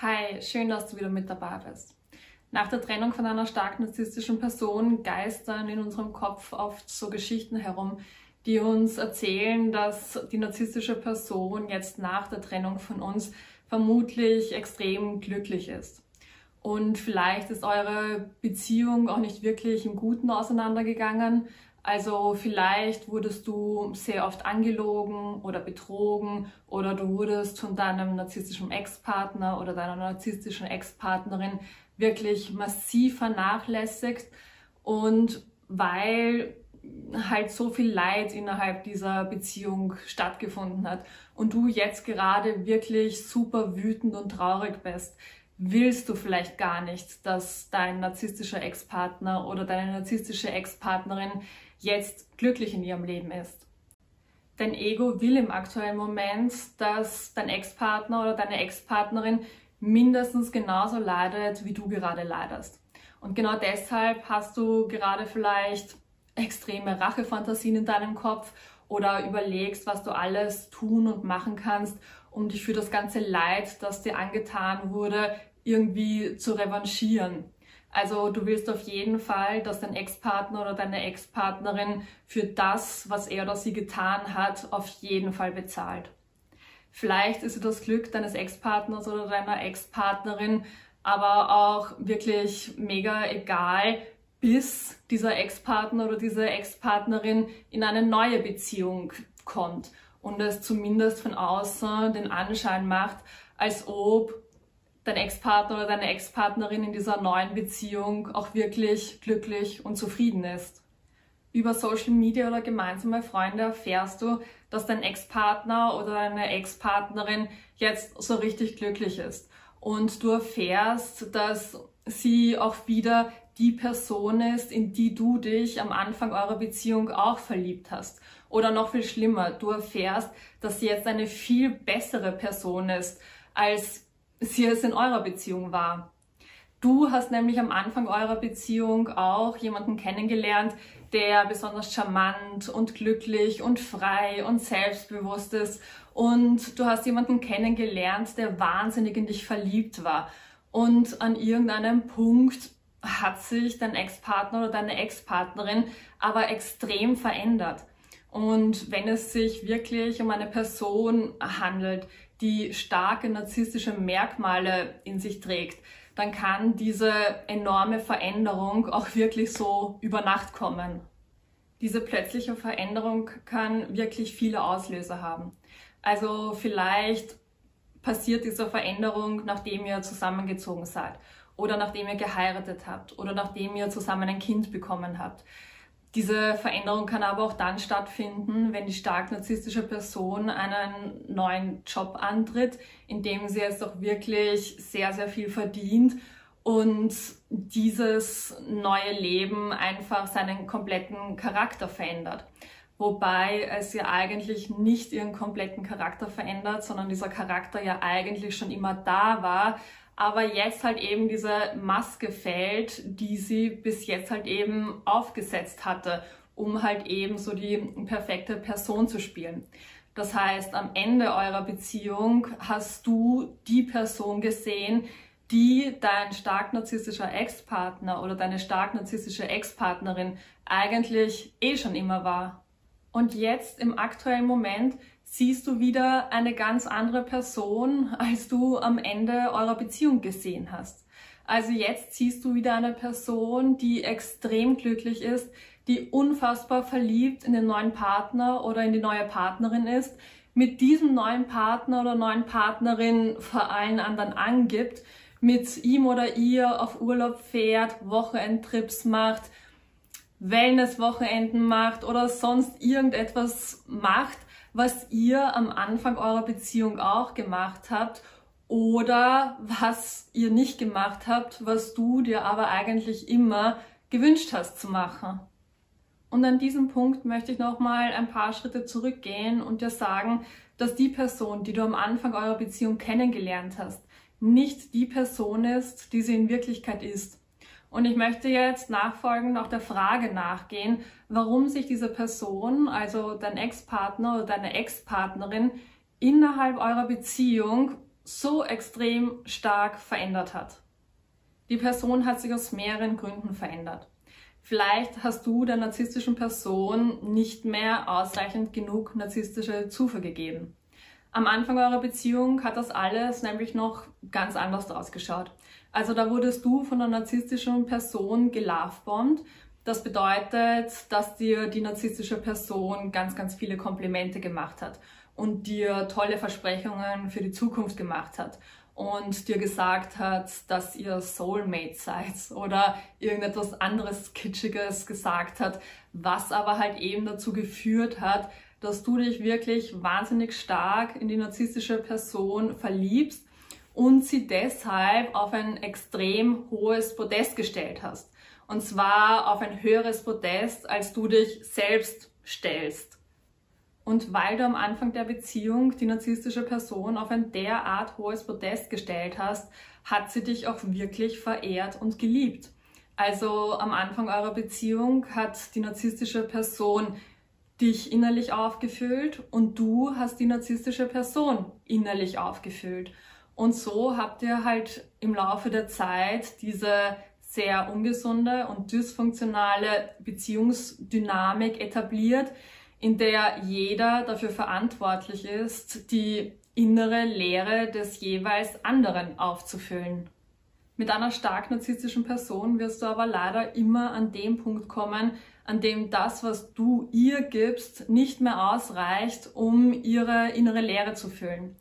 Hi, schön, dass du wieder mit dabei bist. Nach der Trennung von einer stark narzisstischen Person geistern in unserem Kopf oft so Geschichten herum, die uns erzählen, dass die narzisstische Person jetzt nach der Trennung von uns vermutlich extrem glücklich ist. Und vielleicht ist eure Beziehung auch nicht wirklich im Guten auseinandergegangen, also vielleicht wurdest du sehr oft angelogen oder betrogen oder du wurdest von deinem narzisstischen Ex-Partner oder deiner narzisstischen Ex-Partnerin wirklich massiv vernachlässigt. Und weil halt so viel Leid innerhalb dieser Beziehung stattgefunden hat und du jetzt gerade wirklich super wütend und traurig bist, willst du vielleicht gar nicht, dass dein narzisstischer Ex-Partner oder deine narzisstische Ex-Partnerin jetzt glücklich in ihrem Leben ist. Dein Ego will im aktuellen Moment, dass dein Ex-Partner oder deine Ex-Partnerin mindestens genauso leidet, wie du gerade leidest. Und genau deshalb hast du gerade vielleicht extreme Rachefantasien in deinem Kopf oder überlegst, was du alles tun und machen kannst, um dich für das ganze Leid, das dir angetan wurde, irgendwie zu revanchieren. Also du willst auf jeden Fall, dass dein Ex-Partner oder deine Ex-Partnerin für das, was er oder sie getan hat, auf jeden Fall bezahlt. Vielleicht ist das Glück deines Ex-Partners oder deiner Ex-Partnerin aber auch wirklich mega egal, bis dieser Ex-Partner oder diese Ex-Partnerin in eine neue Beziehung kommt und es zumindest von außen den Anschein macht, als ob dein Ex-Partner oder deine Ex-Partnerin in dieser neuen Beziehung auch wirklich glücklich und zufrieden ist. Über Social Media oder gemeinsame Freunde erfährst du, dass dein Ex-Partner oder deine Ex-Partnerin jetzt so richtig glücklich ist. Und du erfährst, dass sie auch wieder die Person ist, in die du dich am Anfang eurer Beziehung auch verliebt hast. Oder noch viel schlimmer, du erfährst, dass sie jetzt eine viel bessere Person ist als sie es in eurer Beziehung war. Du hast nämlich am Anfang eurer Beziehung auch jemanden kennengelernt, der besonders charmant und glücklich und frei und selbstbewusst ist. Und du hast jemanden kennengelernt, der wahnsinnig in dich verliebt war. Und an irgendeinem Punkt hat sich dein Ex-Partner oder deine Ex-Partnerin aber extrem verändert. Und wenn es sich wirklich um eine Person handelt, die starke narzisstische Merkmale in sich trägt, dann kann diese enorme Veränderung auch wirklich so über Nacht kommen. Diese plötzliche Veränderung kann wirklich viele Auslöser haben. Also vielleicht passiert diese Veränderung, nachdem ihr zusammengezogen seid oder nachdem ihr geheiratet habt oder nachdem ihr zusammen ein Kind bekommen habt. Diese Veränderung kann aber auch dann stattfinden, wenn die stark narzisstische Person einen neuen Job antritt, in dem sie jetzt auch wirklich sehr, sehr viel verdient und dieses neue Leben einfach seinen kompletten Charakter verändert. Wobei es ja eigentlich nicht ihren kompletten Charakter verändert, sondern dieser Charakter ja eigentlich schon immer da war, aber jetzt halt eben diese Maske fällt, die sie bis jetzt halt eben aufgesetzt hatte, um halt eben so die perfekte Person zu spielen. Das heißt, am Ende eurer Beziehung hast du die Person gesehen, die dein stark narzisstischer Ex-Partner oder deine stark narzisstische Ex-Partnerin eigentlich eh schon immer war. Und jetzt im aktuellen Moment siehst du wieder eine ganz andere Person, als du am Ende eurer Beziehung gesehen hast. Also jetzt siehst du wieder eine Person, die extrem glücklich ist, die unfassbar verliebt in den neuen Partner oder in die neue Partnerin ist, mit diesem neuen Partner oder neuen Partnerin vor allen anderen angibt, mit ihm oder ihr auf Urlaub fährt, Wochenendtrips macht, Wellness-Wochenenden macht oder sonst irgendetwas macht, was ihr am Anfang eurer Beziehung auch gemacht habt oder was ihr nicht gemacht habt, was du dir aber eigentlich immer gewünscht hast zu machen. Und an diesem Punkt möchte ich nochmal ein paar Schritte zurückgehen und dir sagen, dass die Person, die du am Anfang eurer Beziehung kennengelernt hast, nicht die Person ist, die sie in Wirklichkeit ist. Und ich möchte jetzt nachfolgend auch der Frage nachgehen, warum sich diese Person, also dein Ex-Partner oder deine Ex-Partnerin, innerhalb eurer Beziehung so extrem stark verändert hat. Die Person hat sich aus mehreren Gründen verändert. Vielleicht hast du der narzisstischen Person nicht mehr ausreichend genug narzisstische Zufuhr gegeben. Am Anfang eurer Beziehung hat das alles nämlich noch ganz anders ausgeschaut. Also da wurdest du von der narzisstischen Person gelovebombt. Das bedeutet, dass dir die narzisstische Person ganz, ganz viele Komplimente gemacht hat und dir tolle Versprechungen für die Zukunft gemacht hat und dir gesagt hat, dass ihr Soulmate seid oder irgendetwas anderes Kitschiges gesagt hat, was aber halt eben dazu geführt hat, dass du dich wirklich wahnsinnig stark in die narzisstische Person verliebst und sie deshalb auf ein extrem hohes Podest gestellt hast. Und zwar auf ein höheres Podest, als du dich selbst stellst. Und weil du am Anfang der Beziehung die narzisstische Person auf ein derart hohes Podest gestellt hast, hat sie dich auch wirklich verehrt und geliebt. Also am Anfang eurer Beziehung hat die narzisstische Person dich innerlich aufgefüllt und du hast die narzisstische Person innerlich aufgefüllt. Und so habt ihr halt im Laufe der Zeit diese sehr ungesunde und dysfunktionale Beziehungsdynamik etabliert, in der jeder dafür verantwortlich ist, die innere Leere des jeweils anderen aufzufüllen. Mit einer stark narzisstischen Person wirst du aber leider immer an dem Punkt kommen, an dem das, was du ihr gibst, nicht mehr ausreicht, um ihre innere Leere zu füllen.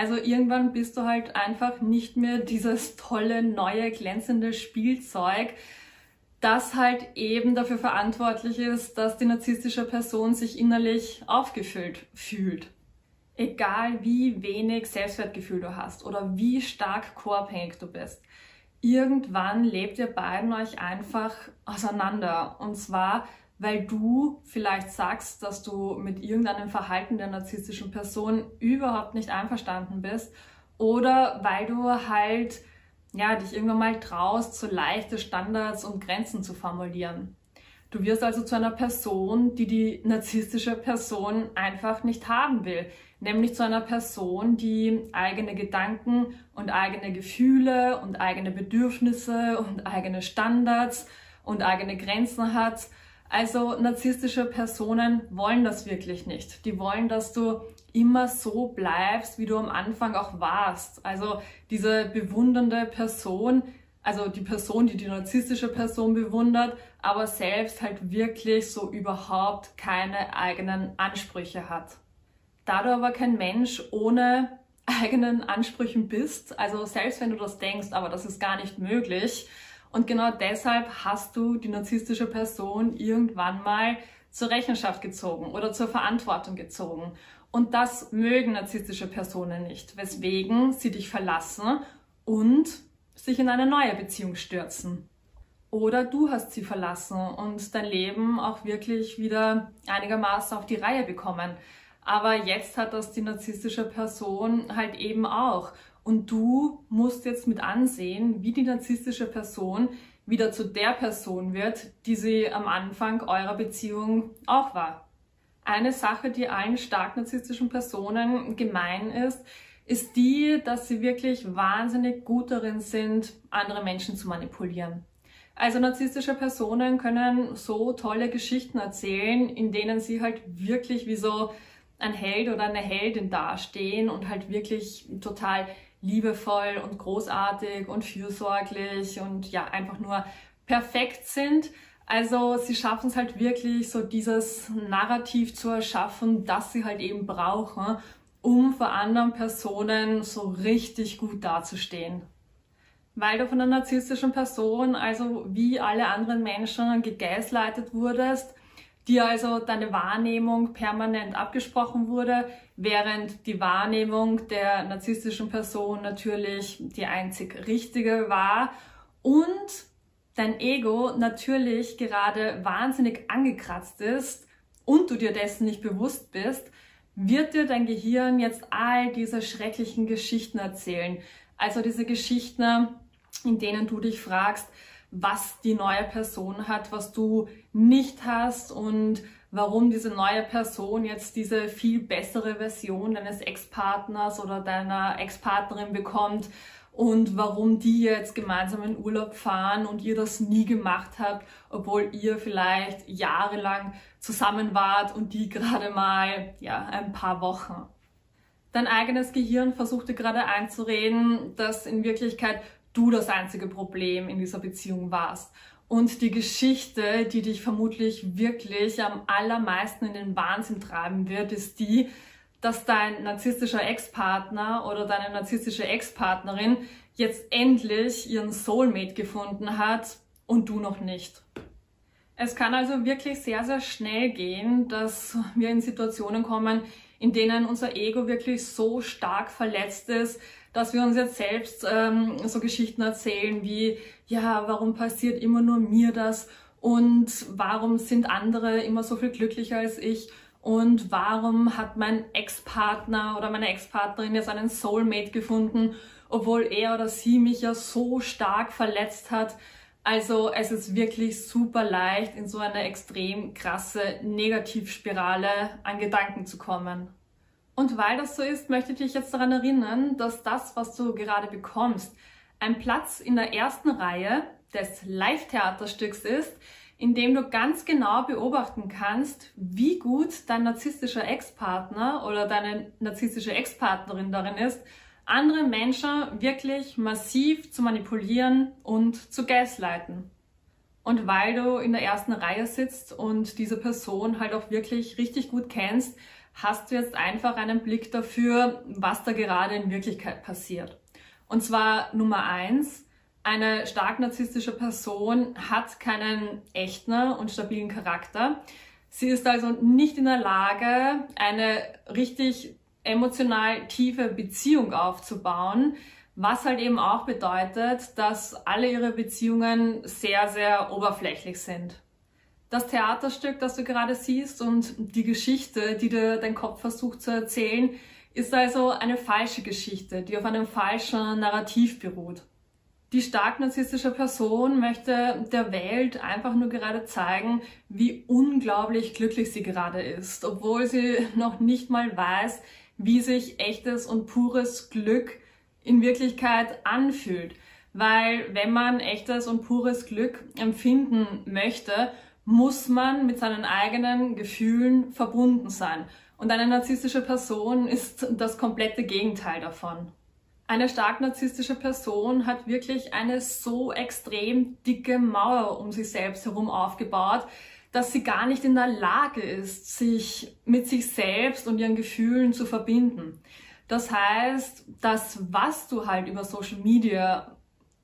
Also irgendwann bist du halt einfach nicht mehr dieses tolle, neue, glänzende Spielzeug, das halt eben dafür verantwortlich ist, dass die narzisstische Person sich innerlich aufgefüllt fühlt. Egal wie wenig Selbstwertgefühl du hast oder wie stark co-abhängig du bist. Irgendwann lebt ihr beiden euch einfach auseinander. Und zwar, weil du vielleicht sagst, dass du mit irgendeinem Verhalten der narzisstischen Person überhaupt nicht einverstanden bist oder weil du halt ja, dich irgendwann mal traust, so leichte Standards und Grenzen zu formulieren. Du wirst also zu einer Person, die die narzisstische Person einfach nicht haben will. Nämlich zu einer Person, die eigene Gedanken und eigene Gefühle und eigene Bedürfnisse und eigene Standards und eigene Grenzen hat also narzisstische Personen wollen das wirklich nicht. Die wollen, dass du immer so bleibst, wie du am Anfang auch warst. Also diese bewundernde Person, also die Person, die die narzisstische Person bewundert, aber selbst halt wirklich so überhaupt keine eigenen Ansprüche hat. Da du aber kein Mensch ohne eigenen Ansprüchen bist, also selbst wenn du das denkst, aber das ist gar nicht möglich, und genau deshalb hast du die narzisstische Person irgendwann mal zur Rechenschaft gezogen oder zur Verantwortung gezogen. Und das mögen narzisstische Personen nicht, weswegen sie dich verlassen und sich in eine neue Beziehung stürzen. Oder du hast sie verlassen und dein Leben auch wirklich wieder einigermaßen auf die Reihe bekommen. Aber jetzt hat das die narzisstische Person halt eben auch. Und du musst jetzt mit ansehen, wie die narzisstische Person wieder zu der Person wird, die sie am Anfang eurer Beziehung auch war. Eine Sache, die allen stark narzisstischen Personen gemein ist, ist die, dass sie wirklich wahnsinnig gut darin sind, andere Menschen zu manipulieren. Also narzisstische Personen können so tolle Geschichten erzählen, in denen sie halt wirklich wie so ein Held oder eine Heldin dastehen und halt wirklich total liebevoll und großartig und fürsorglich und ja, einfach nur perfekt sind. Also sie schaffen es halt wirklich, so dieses Narrativ zu erschaffen, das sie halt eben brauchen, um vor anderen Personen so richtig gut dazustehen. Weil du von einer narzisstischen Person, also wie alle anderen Menschen, gegeißleitet wurdest, dir also deine Wahrnehmung permanent abgesprochen wurde, während die Wahrnehmung der narzisstischen Person natürlich die einzig richtige war und dein Ego natürlich gerade wahnsinnig angekratzt ist und du dir dessen nicht bewusst bist, wird dir dein Gehirn jetzt all diese schrecklichen Geschichten erzählen. Also diese Geschichten, in denen du dich fragst, was die neue Person hat, was du nicht hast und warum diese neue Person jetzt diese viel bessere Version deines Ex-Partners oder deiner Ex-Partnerin bekommt und warum die jetzt gemeinsam in Urlaub fahren und ihr das nie gemacht habt, obwohl ihr vielleicht jahrelang zusammen wart und die gerade mal ja ein paar Wochen. Dein eigenes Gehirn versuchte gerade einzureden, dass in Wirklichkeit du das einzige Problem in dieser Beziehung warst. Und die Geschichte, die dich vermutlich wirklich am allermeisten in den Wahnsinn treiben wird, ist die, dass dein narzisstischer Ex-Partner oder deine narzisstische Ex-Partnerin jetzt endlich ihren Soulmate gefunden hat und du noch nicht. Es kann also wirklich sehr, sehr schnell gehen, dass wir in Situationen kommen, in denen unser Ego wirklich so stark verletzt ist, dass wir uns jetzt selbst ähm, so Geschichten erzählen wie, ja, warum passiert immer nur mir das und warum sind andere immer so viel glücklicher als ich und warum hat mein Ex-Partner oder meine Ex-Partnerin jetzt einen Soulmate gefunden, obwohl er oder sie mich ja so stark verletzt hat. Also es ist wirklich super leicht, in so eine extrem krasse Negativspirale an Gedanken zu kommen. Und weil das so ist, möchte ich dich jetzt daran erinnern, dass das, was du gerade bekommst, ein Platz in der ersten Reihe des Live-Theaterstücks ist, in dem du ganz genau beobachten kannst, wie gut dein narzisstischer Ex-Partner oder deine narzisstische Ex-Partnerin darin ist, andere Menschen wirklich massiv zu manipulieren und zu gaslighten. Und weil du in der ersten Reihe sitzt und diese Person halt auch wirklich richtig gut kennst, hast du jetzt einfach einen Blick dafür, was da gerade in Wirklichkeit passiert. Und zwar Nummer eins, eine stark narzisstische Person hat keinen echten und stabilen Charakter. Sie ist also nicht in der Lage, eine richtig emotional tiefe Beziehung aufzubauen, was halt eben auch bedeutet, dass alle ihre Beziehungen sehr, sehr oberflächlich sind. Das Theaterstück, das du gerade siehst und die Geschichte, die dir dein Kopf versucht zu erzählen, ist also eine falsche Geschichte, die auf einem falschen Narrativ beruht. Die stark narzisstische Person möchte der Welt einfach nur gerade zeigen, wie unglaublich glücklich sie gerade ist, obwohl sie noch nicht mal weiß, wie sich echtes und pures Glück in Wirklichkeit anfühlt. Weil wenn man echtes und pures Glück empfinden möchte, muss man mit seinen eigenen Gefühlen verbunden sein. Und eine narzisstische Person ist das komplette Gegenteil davon. Eine stark narzisstische Person hat wirklich eine so extrem dicke Mauer um sich selbst herum aufgebaut, dass sie gar nicht in der Lage ist, sich mit sich selbst und ihren Gefühlen zu verbinden. Das heißt, das, was du halt über Social Media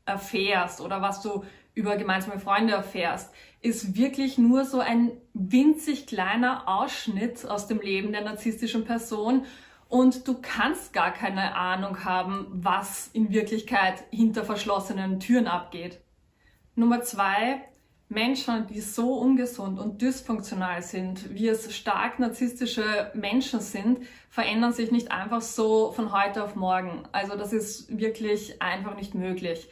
erfährst oder was du über gemeinsame Freunde erfährst, ist wirklich nur so ein winzig kleiner Ausschnitt aus dem Leben der narzisstischen Person und du kannst gar keine Ahnung haben, was in Wirklichkeit hinter verschlossenen Türen abgeht. Nummer zwei, Menschen, die so ungesund und dysfunktional sind, wie es stark narzisstische Menschen sind, verändern sich nicht einfach so von heute auf morgen. Also das ist wirklich einfach nicht möglich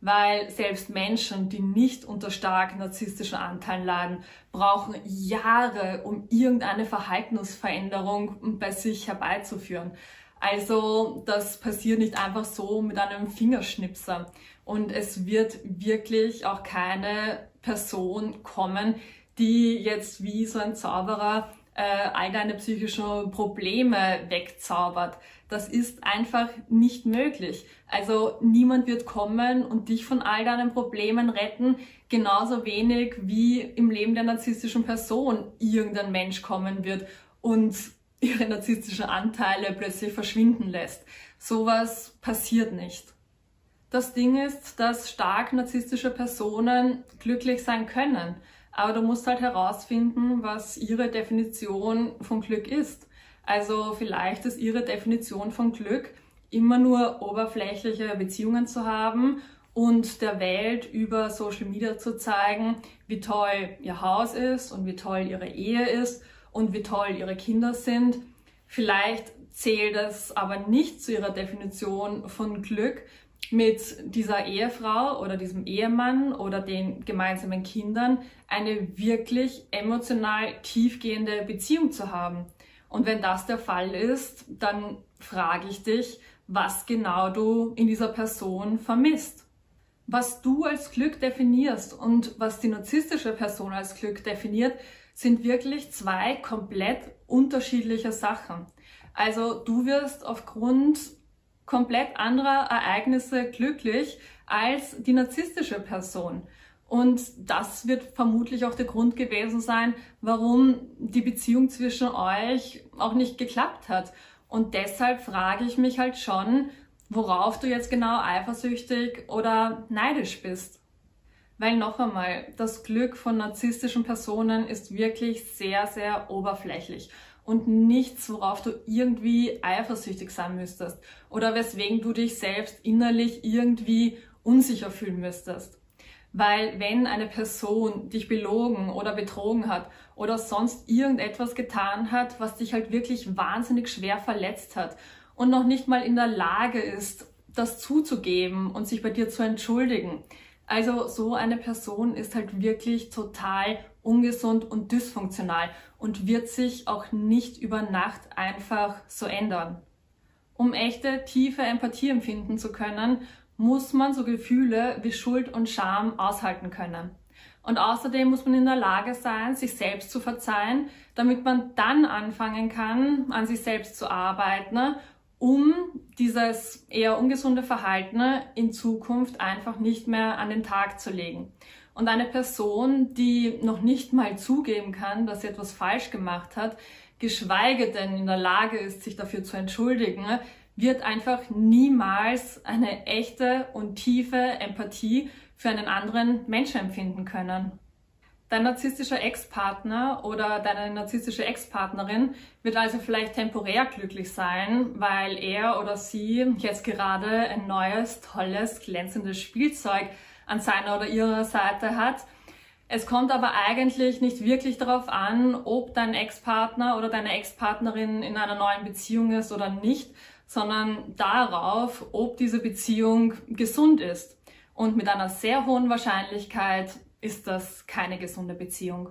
weil selbst Menschen, die nicht unter stark narzisstischen Anteilen leiden, brauchen Jahre, um irgendeine Verhaltensveränderung bei sich herbeizuführen. Also das passiert nicht einfach so mit einem Fingerschnipser. Und es wird wirklich auch keine Person kommen, die jetzt wie so ein Zauberer äh, all deine psychischen Probleme wegzaubert. Das ist einfach nicht möglich. Also niemand wird kommen und dich von all deinen Problemen retten, genauso wenig wie im Leben der narzisstischen Person irgendein Mensch kommen wird und ihre narzisstischen Anteile plötzlich verschwinden lässt. Sowas passiert nicht. Das Ding ist, dass stark narzisstische Personen glücklich sein können. Aber du musst halt herausfinden, was ihre Definition von Glück ist. Also vielleicht ist ihre Definition von Glück, immer nur oberflächliche Beziehungen zu haben und der Welt über Social Media zu zeigen, wie toll ihr Haus ist und wie toll ihre Ehe ist und wie toll ihre Kinder sind. Vielleicht zählt es aber nicht zu ihrer Definition von Glück, mit dieser Ehefrau oder diesem Ehemann oder den gemeinsamen Kindern eine wirklich emotional tiefgehende Beziehung zu haben. Und wenn das der Fall ist, dann frage ich dich, was genau du in dieser Person vermisst. Was du als Glück definierst und was die narzisstische Person als Glück definiert, sind wirklich zwei komplett unterschiedliche Sachen. Also du wirst aufgrund komplett anderer Ereignisse glücklich als die narzisstische Person. Und das wird vermutlich auch der Grund gewesen sein, warum die Beziehung zwischen euch auch nicht geklappt hat. Und deshalb frage ich mich halt schon, worauf du jetzt genau eifersüchtig oder neidisch bist. Weil noch einmal, das Glück von narzisstischen Personen ist wirklich sehr, sehr oberflächlich und nichts, worauf du irgendwie eifersüchtig sein müsstest oder weswegen du dich selbst innerlich irgendwie unsicher fühlen müsstest. Weil wenn eine Person dich belogen oder betrogen hat oder sonst irgendetwas getan hat, was dich halt wirklich wahnsinnig schwer verletzt hat und noch nicht mal in der Lage ist, das zuzugeben und sich bei dir zu entschuldigen. Also so eine Person ist halt wirklich total ungesund und dysfunktional und wird sich auch nicht über Nacht einfach so ändern. Um echte tiefe Empathie empfinden zu können, muss man so Gefühle wie Schuld und Scham aushalten können. Und außerdem muss man in der Lage sein, sich selbst zu verzeihen, damit man dann anfangen kann, an sich selbst zu arbeiten um dieses eher ungesunde Verhalten in Zukunft einfach nicht mehr an den Tag zu legen. Und eine Person, die noch nicht mal zugeben kann, dass sie etwas falsch gemacht hat, geschweige denn in der Lage ist, sich dafür zu entschuldigen, wird einfach niemals eine echte und tiefe Empathie für einen anderen Menschen empfinden können. Dein narzisstischer Ex-Partner oder deine narzisstische Ex-Partnerin wird also vielleicht temporär glücklich sein, weil er oder sie jetzt gerade ein neues, tolles, glänzendes Spielzeug an seiner oder ihrer Seite hat. Es kommt aber eigentlich nicht wirklich darauf an, ob dein Ex-Partner oder deine Ex-Partnerin in einer neuen Beziehung ist oder nicht, sondern darauf, ob diese Beziehung gesund ist. Und mit einer sehr hohen Wahrscheinlichkeit ist das keine gesunde Beziehung.